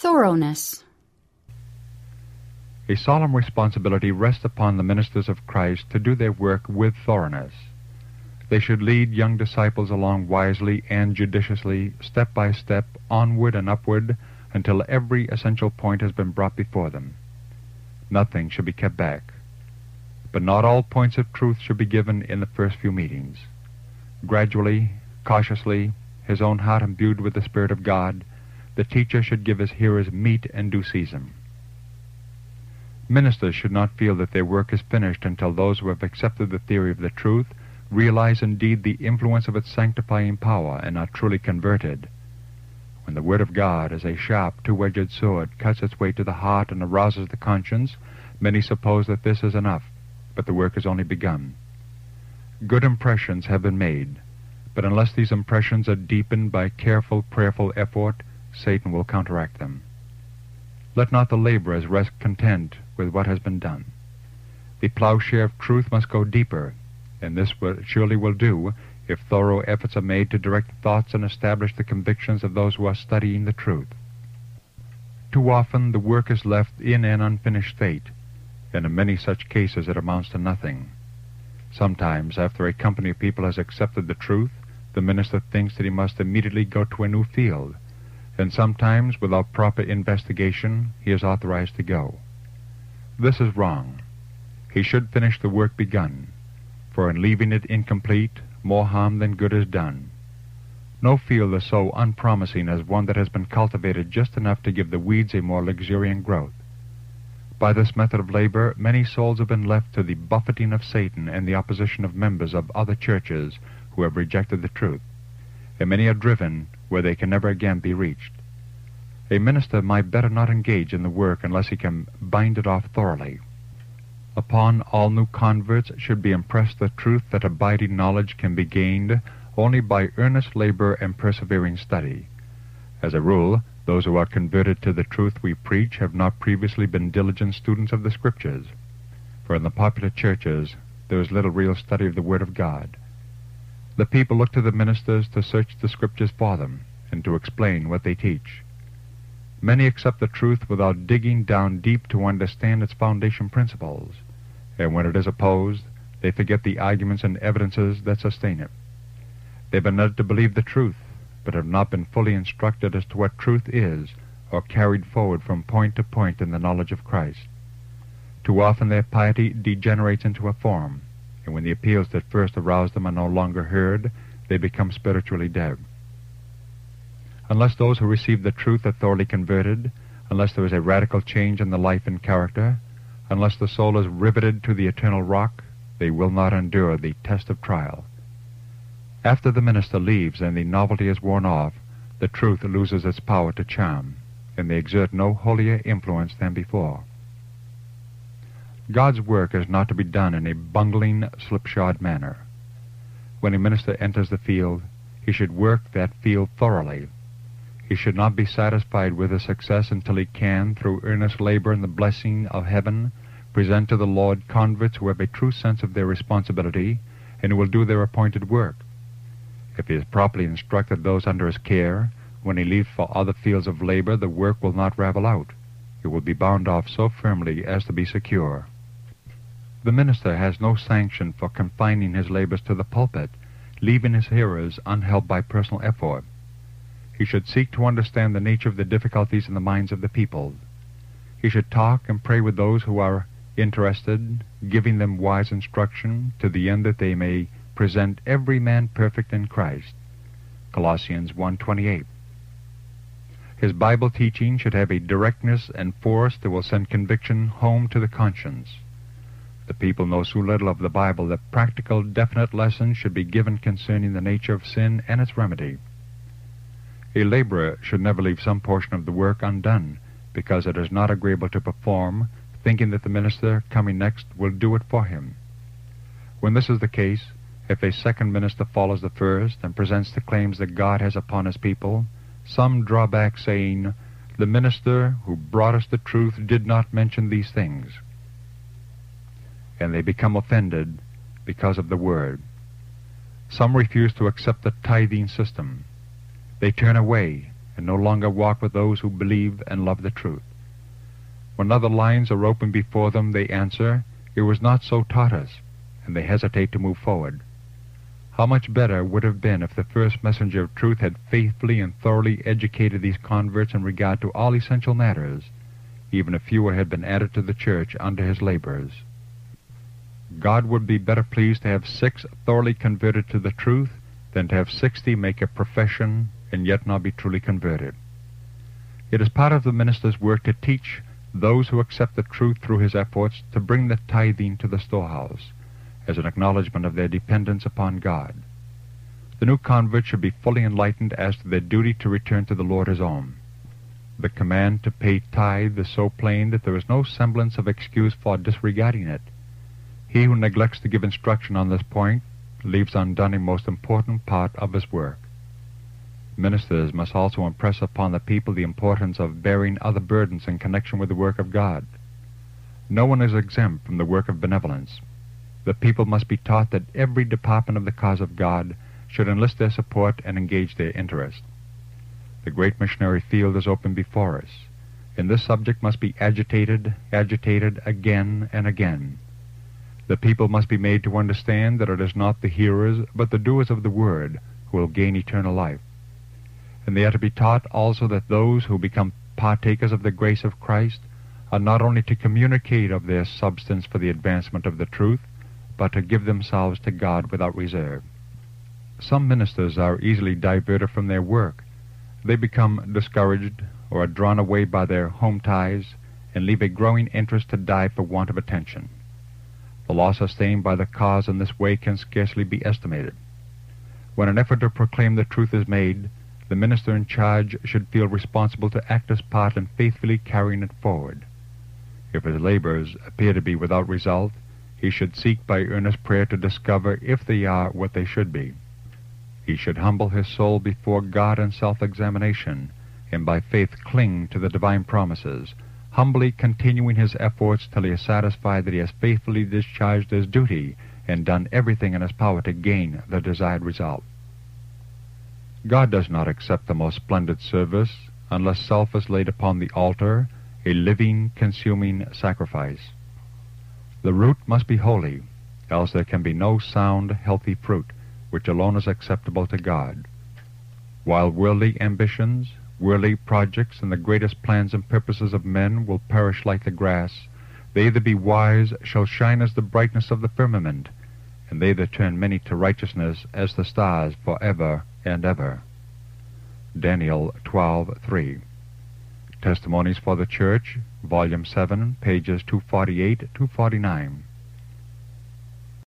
Thoroughness. A solemn responsibility rests upon the ministers of Christ to do their work with thoroughness. They should lead young disciples along wisely and judiciously, step by step, onward and upward, until every essential point has been brought before them. Nothing should be kept back. But not all points of truth should be given in the first few meetings. Gradually, cautiously, his own heart imbued with the Spirit of God, the teacher should give his hearers meat and due season. Ministers should not feel that their work is finished until those who have accepted the theory of the truth realize indeed the influence of its sanctifying power and are truly converted. When the Word of God, as a sharp, two-edged sword, cuts its way to the heart and arouses the conscience, many suppose that this is enough, but the work is only begun. Good impressions have been made, but unless these impressions are deepened by careful, prayerful effort, Satan will counteract them. Let not the laborers rest content with what has been done. The plowshare of truth must go deeper, and this surely will do if thorough efforts are made to direct thoughts and establish the convictions of those who are studying the truth. Too often the work is left in an unfinished state, and in many such cases it amounts to nothing. Sometimes, after a company of people has accepted the truth, the minister thinks that he must immediately go to a new field, and sometimes, without proper investigation, he is authorized to go. This is wrong. He should finish the work begun, for in leaving it incomplete, more harm than good is done. No field is so unpromising as one that has been cultivated just enough to give the weeds a more luxuriant growth. By this method of labor, many souls have been left to the buffeting of Satan and the opposition of members of other churches who have rejected the truth, and many are driven where they can never again be reached. A minister might better not engage in the work unless he can bind it off thoroughly. Upon all new converts should be impressed the truth that abiding knowledge can be gained only by earnest labor and persevering study. As a rule, those who are converted to the truth we preach have not previously been diligent students of the Scriptures, for in the popular churches there is little real study of the Word of God. The people look to the ministers to search the Scriptures for them and to explain what they teach. Many accept the truth without digging down deep to understand its foundation principles, and when it is opposed, they forget the arguments and evidences that sustain it. They've been led to believe the truth, but have not been fully instructed as to what truth is, or carried forward from point to point in the knowledge of Christ. Too often their piety degenerates into a form, and when the appeals that first aroused them are no longer heard, they become spiritually dead. Unless those who receive the truth are thoroughly converted, unless there is a radical change in the life and character, unless the soul is riveted to the eternal rock, they will not endure the test of trial. After the minister leaves and the novelty is worn off, the truth loses its power to charm, and they exert no holier influence than before. God's work is not to be done in a bungling, slipshod manner. When a minister enters the field, he should work that field thoroughly, he should not be satisfied with his success until he can, through earnest labor and the blessing of heaven, present to the Lord converts who have a true sense of their responsibility and who will do their appointed work. If he has properly instructed those under his care, when he leaves for other fields of labor, the work will not ravel out. It will be bound off so firmly as to be secure. The minister has no sanction for confining his labors to the pulpit, leaving his hearers unhelped by personal effort. He should seek to understand the nature of the difficulties in the minds of the people. He should talk and pray with those who are interested, giving them wise instruction to the end that they may present every man perfect in Christ. Colossians 1:28. His Bible teaching should have a directness and force that will send conviction home to the conscience. The people know so little of the Bible that practical, definite lessons should be given concerning the nature of sin and its remedy. A laborer should never leave some portion of the work undone, because it is not agreeable to perform, thinking that the minister coming next will do it for him. When this is the case, if a second minister follows the first and presents the claims that God has upon his people, some draw back saying, The minister who brought us the truth did not mention these things. And they become offended because of the word. Some refuse to accept the tithing system. They turn away and no longer walk with those who believe and love the truth. When other lines are open before them, they answer, It was not so taught us, and they hesitate to move forward. How much better would have been if the first messenger of truth had faithfully and thoroughly educated these converts in regard to all essential matters, even if fewer had been added to the church under his labors. God would be better pleased to have six thoroughly converted to the truth than to have sixty make a profession and yet not be truly converted. It is part of the minister's work to teach those who accept the truth through his efforts to bring the tithing to the storehouse as an acknowledgement of their dependence upon God. The new convert should be fully enlightened as to their duty to return to the Lord his own. The command to pay tithe is so plain that there is no semblance of excuse for disregarding it. He who neglects to give instruction on this point leaves undone a most important part of his work. Ministers must also impress upon the people the importance of bearing other burdens in connection with the work of God. No one is exempt from the work of benevolence. The people must be taught that every department of the cause of God should enlist their support and engage their interest. The great missionary field is open before us, and this subject must be agitated, agitated again and again. The people must be made to understand that it is not the hearers, but the doers of the word who will gain eternal life. And they are to be taught also that those who become partakers of the grace of Christ are not only to communicate of their substance for the advancement of the truth, but to give themselves to God without reserve. Some ministers are easily diverted from their work. They become discouraged or are drawn away by their home ties and leave a growing interest to die for want of attention. The loss sustained by the cause in this way can scarcely be estimated. When an effort to proclaim the truth is made, the minister in charge should feel responsible to act his part in faithfully carrying it forward. If his labors appear to be without result, he should seek by earnest prayer to discover if they are what they should be. He should humble his soul before God in self-examination, and by faith cling to the divine promises, humbly continuing his efforts till he is satisfied that he has faithfully discharged his duty and done everything in his power to gain the desired result. God does not accept the most splendid service unless self is laid upon the altar, a living, consuming sacrifice. The root must be holy, else there can be no sound, healthy fruit, which alone is acceptable to God. While worldly ambitions, Worldly projects and the greatest plans and purposes of men will perish like the grass. They that be wise shall shine as the brightness of the firmament, and they that turn many to righteousness as the stars for ever and ever. Daniel 12:3. Testimonies for the Church, Volume 7, pages 248 249.